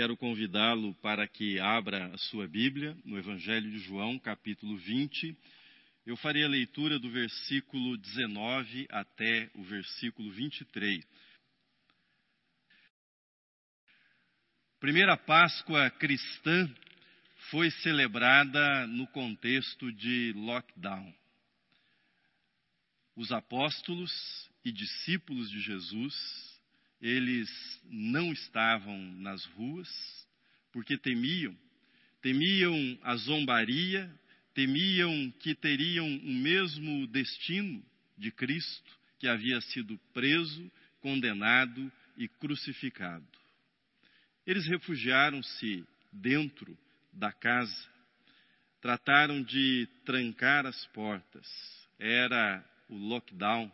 quero convidá-lo para que abra a sua Bíblia no Evangelho de João, capítulo 20. Eu farei a leitura do versículo 19 até o versículo 23. Primeira Páscoa cristã foi celebrada no contexto de lockdown. Os apóstolos e discípulos de Jesus, eles não estavam nas ruas porque temiam, temiam a zombaria, temiam que teriam o mesmo destino de Cristo, que havia sido preso, condenado e crucificado. Eles refugiaram-se dentro da casa, trataram de trancar as portas. Era o lockdown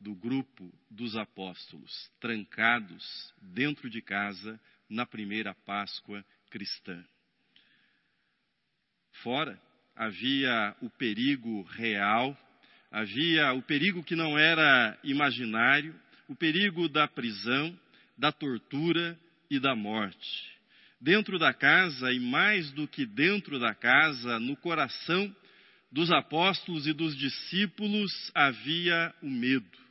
do grupo dos apóstolos, trancados dentro de casa na primeira Páscoa cristã. Fora havia o perigo real, havia o perigo que não era imaginário, o perigo da prisão, da tortura e da morte. Dentro da casa, e mais do que dentro da casa, no coração dos apóstolos e dos discípulos havia o medo.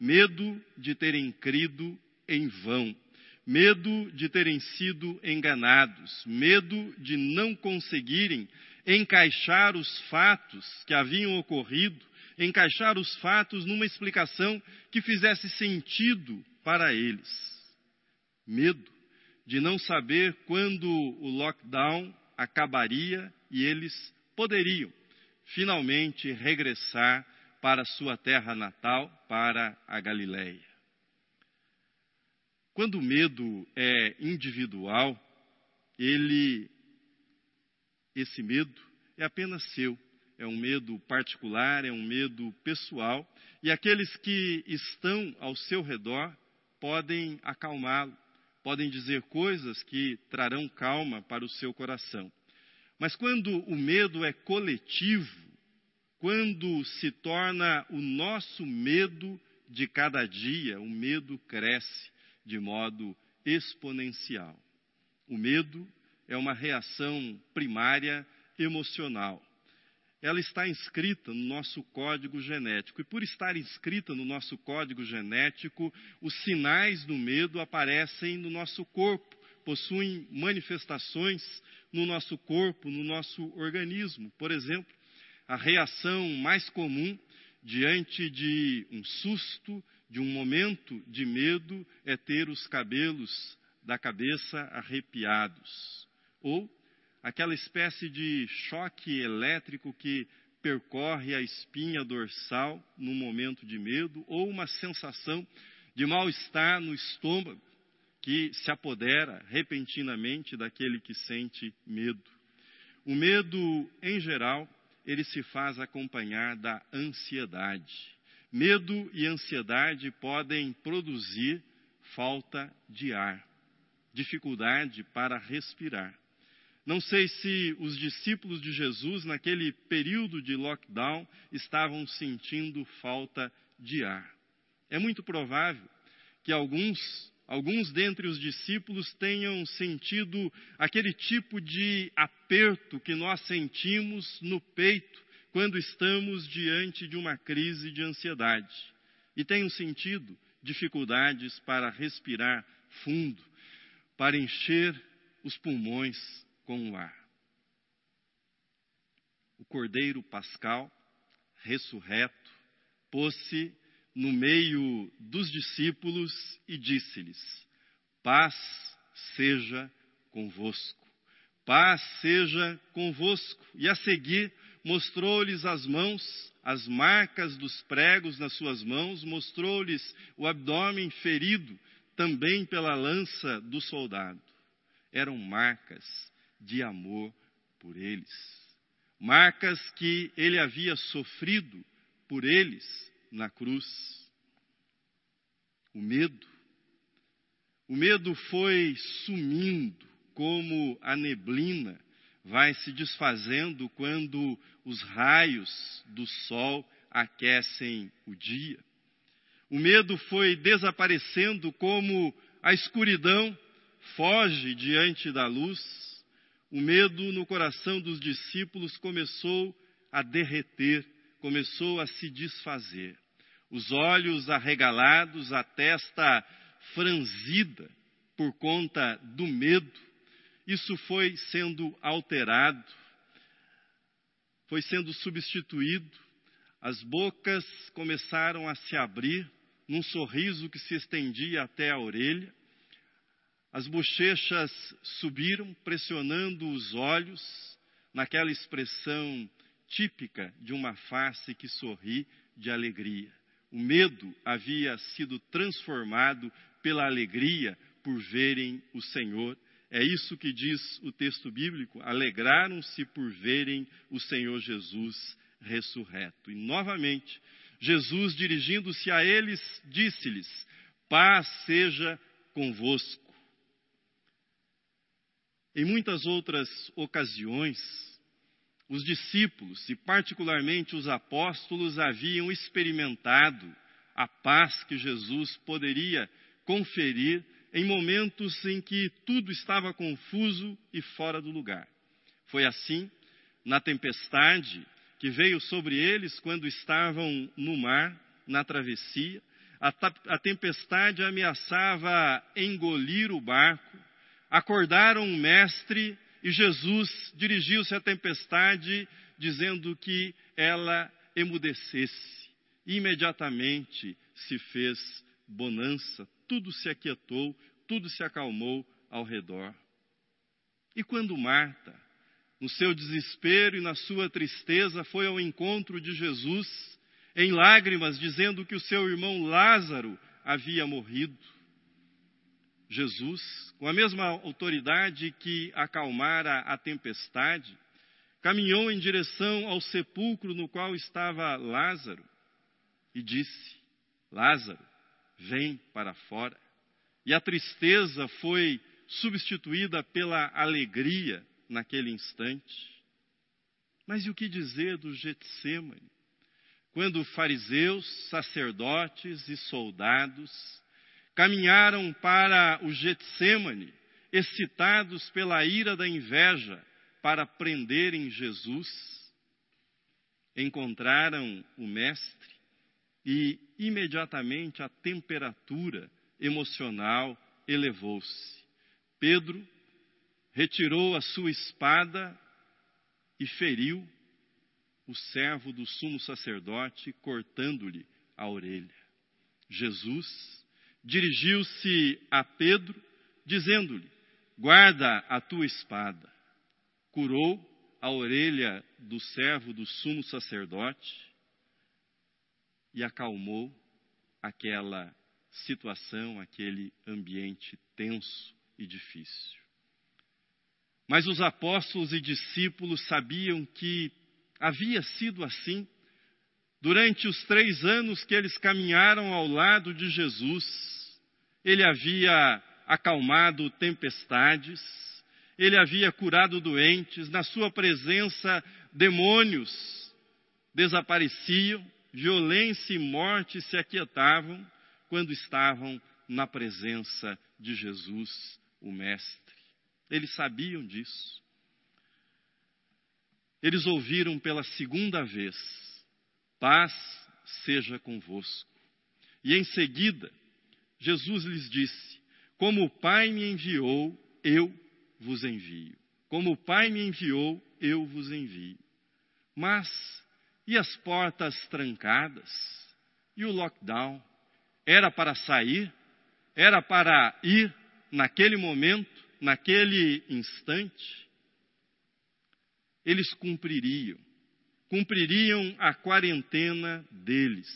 Medo de terem crido em vão, medo de terem sido enganados, medo de não conseguirem encaixar os fatos que haviam ocorrido, encaixar os fatos numa explicação que fizesse sentido para eles. Medo de não saber quando o lockdown acabaria e eles poderiam finalmente regressar para sua terra natal, para a Galileia. Quando o medo é individual, ele esse medo é apenas seu, é um medo particular, é um medo pessoal, e aqueles que estão ao seu redor podem acalmá-lo, podem dizer coisas que trarão calma para o seu coração. Mas quando o medo é coletivo, quando se torna o nosso medo de cada dia, o medo cresce de modo exponencial. O medo é uma reação primária emocional. Ela está inscrita no nosso código genético. E por estar inscrita no nosso código genético, os sinais do medo aparecem no nosso corpo, possuem manifestações no nosso corpo, no nosso organismo. Por exemplo, a reação mais comum diante de um susto, de um momento de medo, é ter os cabelos da cabeça arrepiados. Ou aquela espécie de choque elétrico que percorre a espinha dorsal no momento de medo, ou uma sensação de mal-estar no estômago que se apodera repentinamente daquele que sente medo. O medo, em geral, ele se faz acompanhar da ansiedade. Medo e ansiedade podem produzir falta de ar, dificuldade para respirar. Não sei se os discípulos de Jesus, naquele período de lockdown, estavam sentindo falta de ar. É muito provável que alguns alguns dentre os discípulos tenham sentido aquele tipo de aperto que nós sentimos no peito quando estamos diante de uma crise de ansiedade e tenham sentido dificuldades para respirar fundo, para encher os pulmões com o ar. O Cordeiro Pascal, ressurreto, pôs-se no meio dos discípulos e disse-lhes: Paz seja convosco. Paz seja convosco. E a seguir mostrou-lhes as mãos, as marcas dos pregos nas suas mãos, mostrou-lhes o abdômen ferido também pela lança do soldado. Eram marcas de amor por eles. Marcas que ele havia sofrido por eles na cruz. O medo. O medo foi sumindo como a neblina vai se desfazendo quando os raios do sol aquecem o dia. O medo foi desaparecendo como a escuridão foge diante da luz, o medo no coração dos discípulos começou a derreter, começou a se desfazer. Os olhos arregalados, a testa franzida por conta do medo, isso foi sendo alterado, foi sendo substituído, as bocas começaram a se abrir num sorriso que se estendia até a orelha, as bochechas subiram, pressionando os olhos, naquela expressão típica de uma face que sorri de alegria. O medo havia sido transformado pela alegria por verem o Senhor. É isso que diz o texto bíblico: alegraram-se por verem o Senhor Jesus ressurreto. E novamente, Jesus, dirigindo-se a eles, disse-lhes: Paz seja convosco. Em muitas outras ocasiões, os discípulos, e particularmente os apóstolos, haviam experimentado a paz que Jesus poderia conferir em momentos em que tudo estava confuso e fora do lugar. Foi assim na tempestade que veio sobre eles quando estavam no mar, na travessia. A, a tempestade ameaçava engolir o barco acordaram o mestre e Jesus dirigiu-se à tempestade, dizendo que ela emudecesse. Imediatamente se fez bonança, tudo se aquietou, tudo se acalmou ao redor. E quando Marta, no seu desespero e na sua tristeza, foi ao encontro de Jesus, em lágrimas, dizendo que o seu irmão Lázaro havia morrido, Jesus, com a mesma autoridade que acalmara a tempestade, caminhou em direção ao sepulcro no qual estava Lázaro e disse: Lázaro, vem para fora. E a tristeza foi substituída pela alegria naquele instante. Mas e o que dizer do Getsemane? Quando fariseus, sacerdotes e soldados caminharam para o Getsemane, excitados pela ira da inveja, para prenderem Jesus. Encontraram o Mestre e imediatamente a temperatura emocional elevou-se. Pedro retirou a sua espada e feriu o servo do sumo sacerdote, cortando-lhe a orelha. Jesus dirigiu-se a Pedro, dizendo-lhe: Guarda a tua espada. Curou a orelha do servo do sumo sacerdote e acalmou aquela situação, aquele ambiente tenso e difícil. Mas os apóstolos e discípulos sabiam que havia sido assim Durante os três anos que eles caminharam ao lado de Jesus, ele havia acalmado tempestades, ele havia curado doentes, na sua presença, demônios desapareciam, violência e morte se aquietavam quando estavam na presença de Jesus, o Mestre. Eles sabiam disso. Eles ouviram pela segunda vez Paz seja convosco. E em seguida, Jesus lhes disse: Como o Pai me enviou, eu vos envio. Como o Pai me enviou, eu vos envio. Mas e as portas trancadas? E o lockdown? Era para sair? Era para ir naquele momento, naquele instante? Eles cumpririam cumpririam a quarentena deles.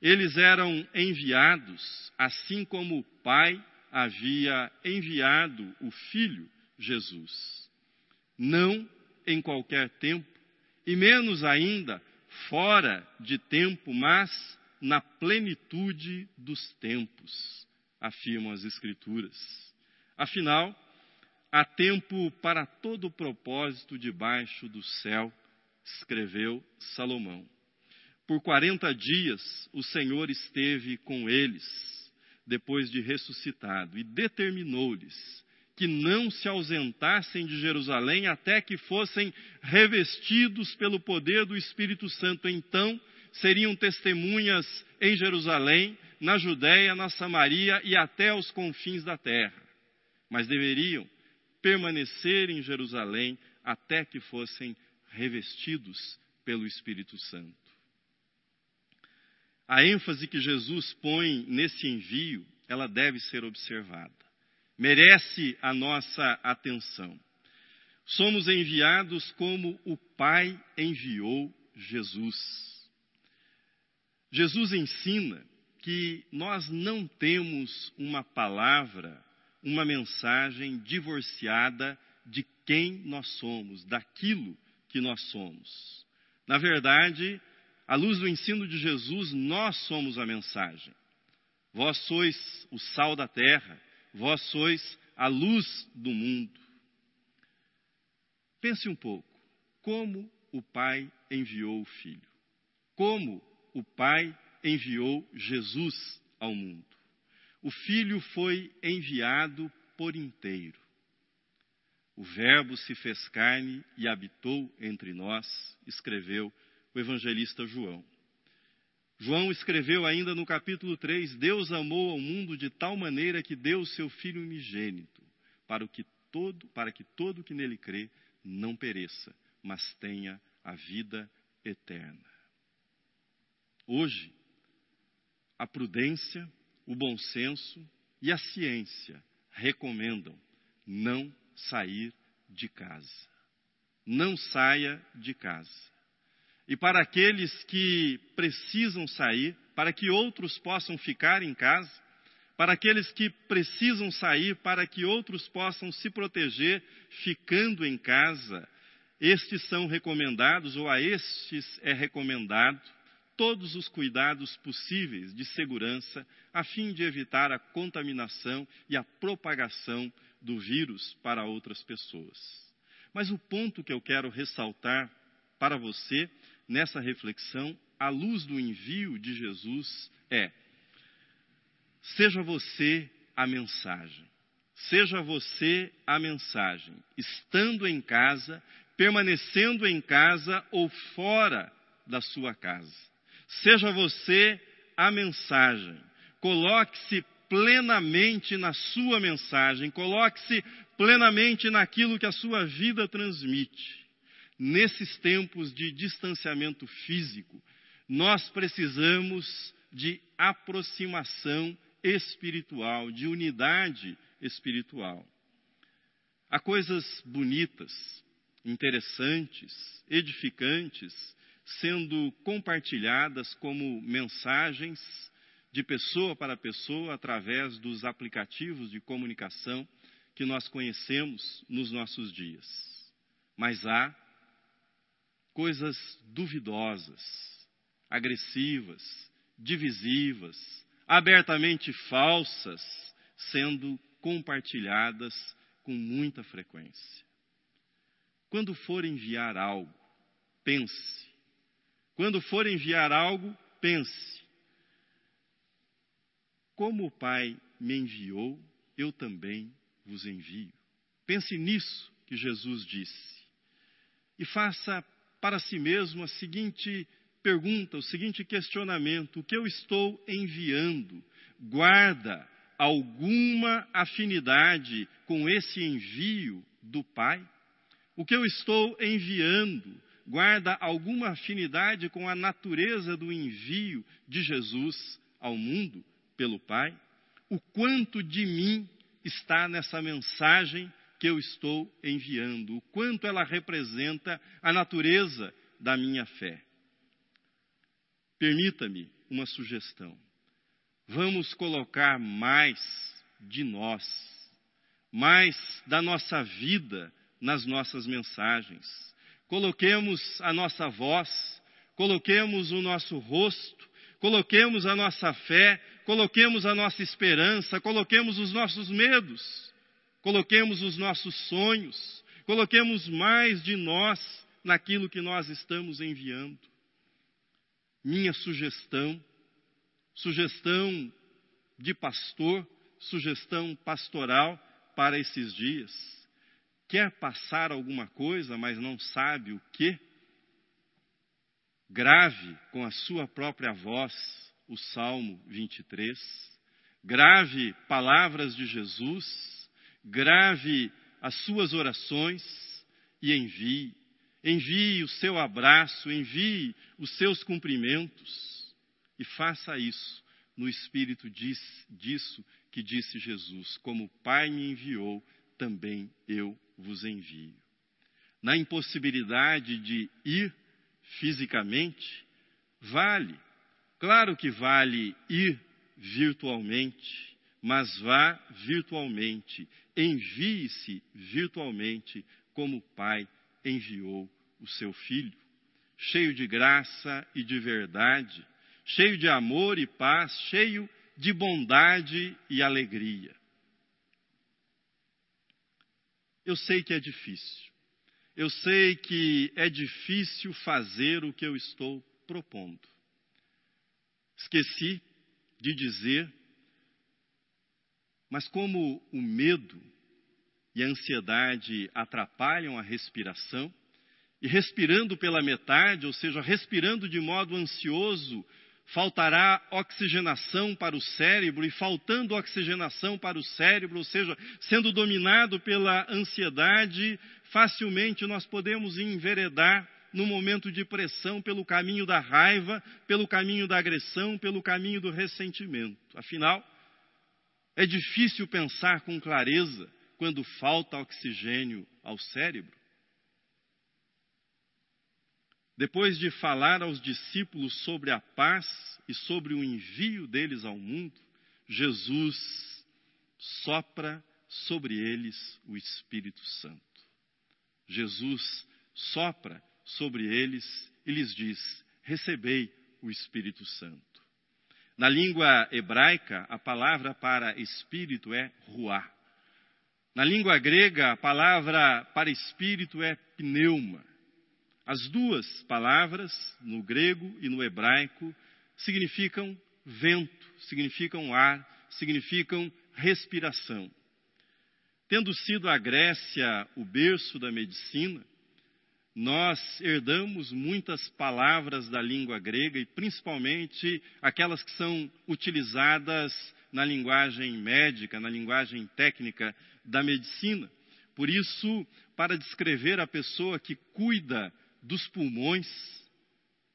Eles eram enviados, assim como o Pai havia enviado o Filho Jesus. Não em qualquer tempo, e menos ainda fora de tempo, mas na plenitude dos tempos, afirmam as Escrituras. Afinal, há tempo para todo propósito debaixo do céu escreveu Salomão. Por quarenta dias o Senhor esteve com eles, depois de ressuscitado, e determinou-lhes que não se ausentassem de Jerusalém até que fossem revestidos pelo poder do Espírito Santo. Então seriam testemunhas em Jerusalém, na Judéia, na Samaria e até os confins da terra. Mas deveriam permanecer em Jerusalém até que fossem revestidos pelo Espírito Santo. A ênfase que Jesus põe nesse envio, ela deve ser observada merece a nossa atenção. Somos enviados como o Pai enviou Jesus. Jesus ensina que nós não temos uma palavra, uma mensagem divorciada de quem nós somos, daquilo que nós somos. Na verdade, à luz do ensino de Jesus, nós somos a mensagem. Vós sois o sal da terra, Vós sois a luz do mundo. Pense um pouco. Como o Pai enviou o Filho? Como o Pai enviou Jesus ao mundo? O Filho foi enviado por inteiro. O Verbo se fez carne e habitou entre nós, escreveu o evangelista João. João escreveu ainda no capítulo 3: Deus amou ao mundo de tal maneira que deu o seu Filho unigênito, para, que todo, para que todo que nele crê não pereça, mas tenha a vida eterna. Hoje, a prudência, o bom senso e a ciência recomendam não sair de casa. Não saia de casa e para aqueles que precisam sair, para que outros possam ficar em casa, para aqueles que precisam sair, para que outros possam se proteger ficando em casa, estes são recomendados, ou a estes é recomendado, todos os cuidados possíveis de segurança, a fim de evitar a contaminação e a propagação do vírus para outras pessoas. Mas o ponto que eu quero ressaltar para você nessa reflexão, à luz do envio de Jesus, é: seja você a mensagem. Seja você a mensagem, estando em casa, permanecendo em casa ou fora da sua casa. Seja você a mensagem. Coloque-se plenamente na sua mensagem, coloque-se plenamente naquilo que a sua vida transmite nesses tempos de distanciamento físico, nós precisamos de aproximação espiritual, de unidade espiritual. Há coisas bonitas, interessantes, edificantes, sendo compartilhadas como mensagens de pessoa para pessoa através dos aplicativos de comunicação que nós conhecemos nos nossos dias. Mas há coisas duvidosas, agressivas, divisivas, abertamente falsas, sendo compartilhadas com muita frequência. Quando for enviar algo, pense. Quando for enviar algo, pense. Como o Pai me enviou, eu também vos envio. Pense nisso que Jesus disse. E faça para si mesmo a seguinte pergunta, o seguinte questionamento: o que eu estou enviando guarda alguma afinidade com esse envio do Pai? O que eu estou enviando guarda alguma afinidade com a natureza do envio de Jesus ao mundo pelo Pai? O quanto de mim está nessa mensagem que eu estou enviando, o quanto ela representa a natureza da minha fé. Permita-me uma sugestão. Vamos colocar mais de nós, mais da nossa vida nas nossas mensagens. Coloquemos a nossa voz, coloquemos o nosso rosto, coloquemos a nossa fé, coloquemos a nossa esperança, coloquemos os nossos medos Coloquemos os nossos sonhos, coloquemos mais de nós naquilo que nós estamos enviando. Minha sugestão, sugestão de pastor, sugestão pastoral para esses dias. Quer passar alguma coisa, mas não sabe o que? Grave com a sua própria voz o Salmo 23. Grave palavras de Jesus. Grave as suas orações e envie. Envie o seu abraço, envie os seus cumprimentos e faça isso no espírito disso que disse Jesus: Como o Pai me enviou, também eu vos envio. Na impossibilidade de ir fisicamente, vale, claro que vale ir virtualmente, mas vá virtualmente, envie-se virtualmente, como o Pai enviou o seu Filho, cheio de graça e de verdade, cheio de amor e paz, cheio de bondade e alegria. Eu sei que é difícil. Eu sei que é difícil fazer o que eu estou propondo. Esqueci de dizer, mas como o medo e a ansiedade atrapalham a respiração, e respirando pela metade, ou seja, respirando de modo ansioso, faltará oxigenação para o cérebro, e faltando oxigenação para o cérebro, ou seja, sendo dominado pela ansiedade, facilmente nós podemos enveredar no momento de pressão pelo caminho da raiva, pelo caminho da agressão, pelo caminho do ressentimento. Afinal, é difícil pensar com clareza quando falta oxigênio ao cérebro. Depois de falar aos discípulos sobre a paz e sobre o envio deles ao mundo, Jesus sopra sobre eles o Espírito Santo. Jesus sopra sobre eles e lhes diz: Recebei o Espírito Santo. Na língua hebraica, a palavra para espírito é ruá. Na língua grega, a palavra para espírito é pneuma. As duas palavras, no grego e no hebraico, significam vento, significam ar, significam respiração. Tendo sido a Grécia o berço da medicina, nós herdamos muitas palavras da língua grega e principalmente aquelas que são utilizadas na linguagem médica, na linguagem técnica da medicina. Por isso, para descrever a pessoa que cuida dos pulmões,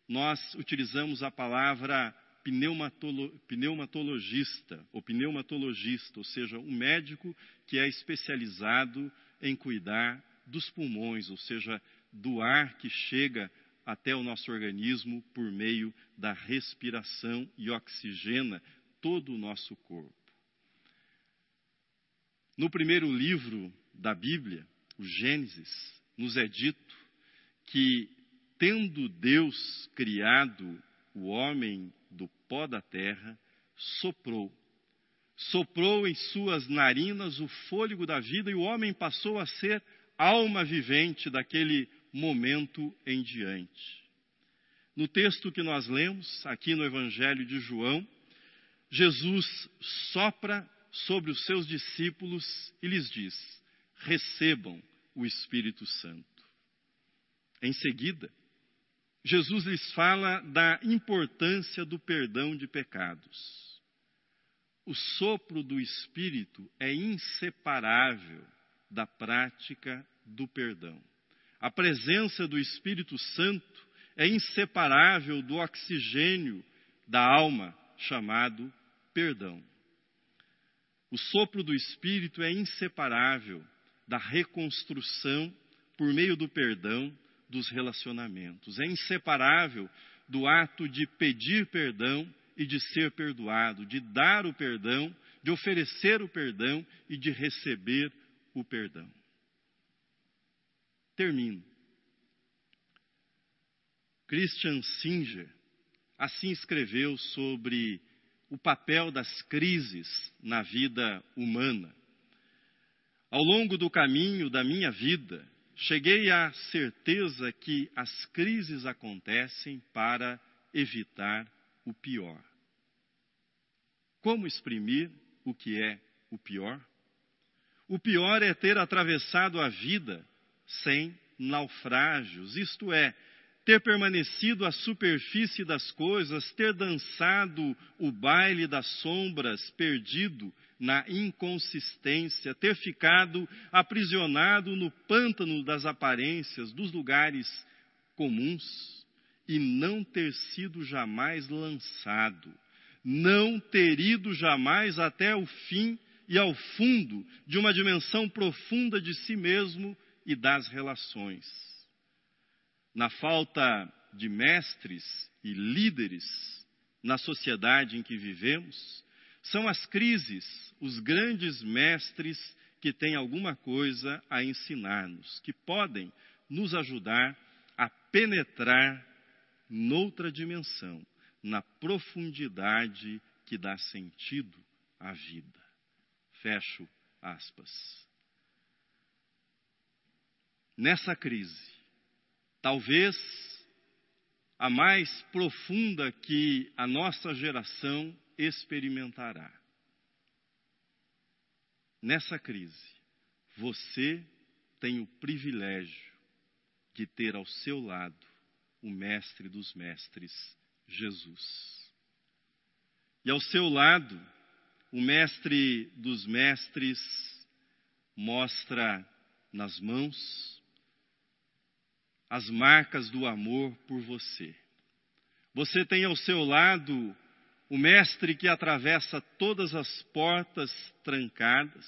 nós utilizamos a palavra pneumatolo, pneumatologista ou pneumatologista, ou seja, um médico que é especializado em cuidar dos pulmões, ou seja, do ar que chega até o nosso organismo por meio da respiração e oxigena todo o nosso corpo. No primeiro livro da Bíblia, o Gênesis, nos é dito que, tendo Deus criado o homem do pó da terra, soprou. Soprou em suas narinas o fôlego da vida e o homem passou a ser alma vivente daquele momento em diante. No texto que nós lemos, aqui no Evangelho de João, Jesus sopra sobre os seus discípulos e lhes diz: recebam o Espírito Santo. Em seguida, Jesus lhes fala da importância do perdão de pecados. O sopro do Espírito é inseparável da prática do perdão. A presença do Espírito Santo é inseparável do oxigênio da alma, chamado perdão. O sopro do Espírito é inseparável da reconstrução por meio do perdão dos relacionamentos. É inseparável do ato de pedir perdão e de ser perdoado, de dar o perdão, de oferecer o perdão e de receber o perdão. Termino. Christian Singer assim escreveu sobre o papel das crises na vida humana. Ao longo do caminho da minha vida, cheguei à certeza que as crises acontecem para evitar o pior. Como exprimir o que é o pior? O pior é ter atravessado a vida sem naufrágios, isto é, ter permanecido à superfície das coisas, ter dançado o baile das sombras, perdido na inconsistência, ter ficado aprisionado no pântano das aparências, dos lugares comuns, e não ter sido jamais lançado, não ter ido jamais até o fim e ao fundo de uma dimensão profunda de si mesmo e das relações na falta de mestres e líderes na sociedade em que vivemos, são as crises os grandes mestres que têm alguma coisa a ensinar-nos, que podem nos ajudar a penetrar noutra dimensão, na profundidade que dá sentido à vida. Fecho aspas. Nessa crise, talvez a mais profunda que a nossa geração experimentará. Nessa crise, você tem o privilégio de ter ao seu lado o Mestre dos Mestres, Jesus. E ao seu lado, o Mestre dos Mestres mostra nas mãos as marcas do amor por você. Você tem ao seu lado o Mestre que atravessa todas as portas trancadas.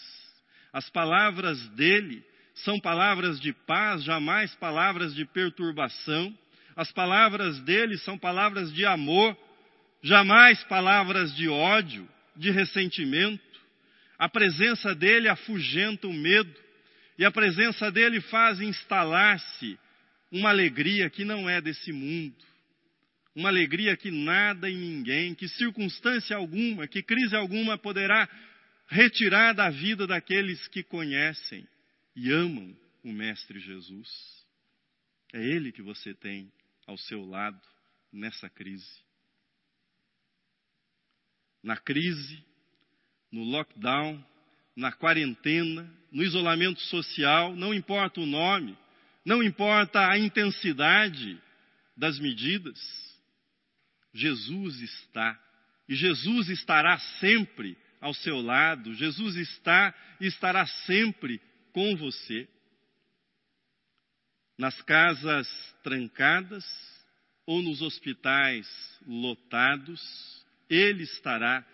As palavras dele são palavras de paz, jamais palavras de perturbação. As palavras dele são palavras de amor, jamais palavras de ódio, de ressentimento. A presença dele afugenta o medo, e a presença dele faz instalar-se uma alegria que não é desse mundo, uma alegria que nada e ninguém, que circunstância alguma, que crise alguma poderá retirar da vida daqueles que conhecem e amam o Mestre Jesus. É Ele que você tem ao seu lado nessa crise. Na crise, no lockdown, na quarentena, no isolamento social, não importa o nome, não importa a intensidade das medidas, Jesus está. E Jesus estará sempre ao seu lado, Jesus está e estará sempre com você. Nas casas trancadas ou nos hospitais lotados, Ele estará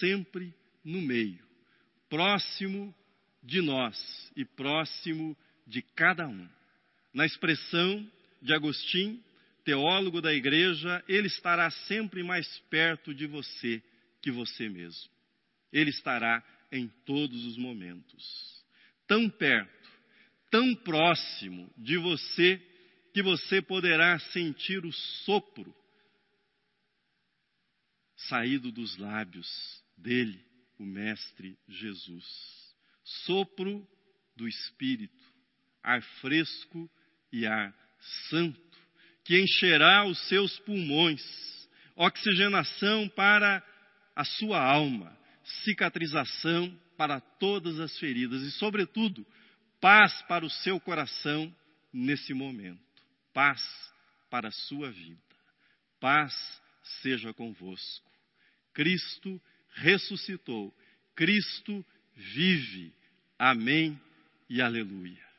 sempre no meio, próximo de nós e próximo de cada um na expressão de Agostinho, teólogo da igreja, ele estará sempre mais perto de você que você mesmo. Ele estará em todos os momentos. Tão perto, tão próximo de você, que você poderá sentir o sopro saído dos lábios dele, o Mestre Jesus. Sopro do Espírito, ar fresco e ar santo, que encherá os seus pulmões, oxigenação para a sua alma, cicatrização para todas as feridas e, sobretudo, paz para o seu coração nesse momento. Paz para a sua vida. Paz seja convosco. Cristo ressuscitou. Cristo vive. Amém e aleluia.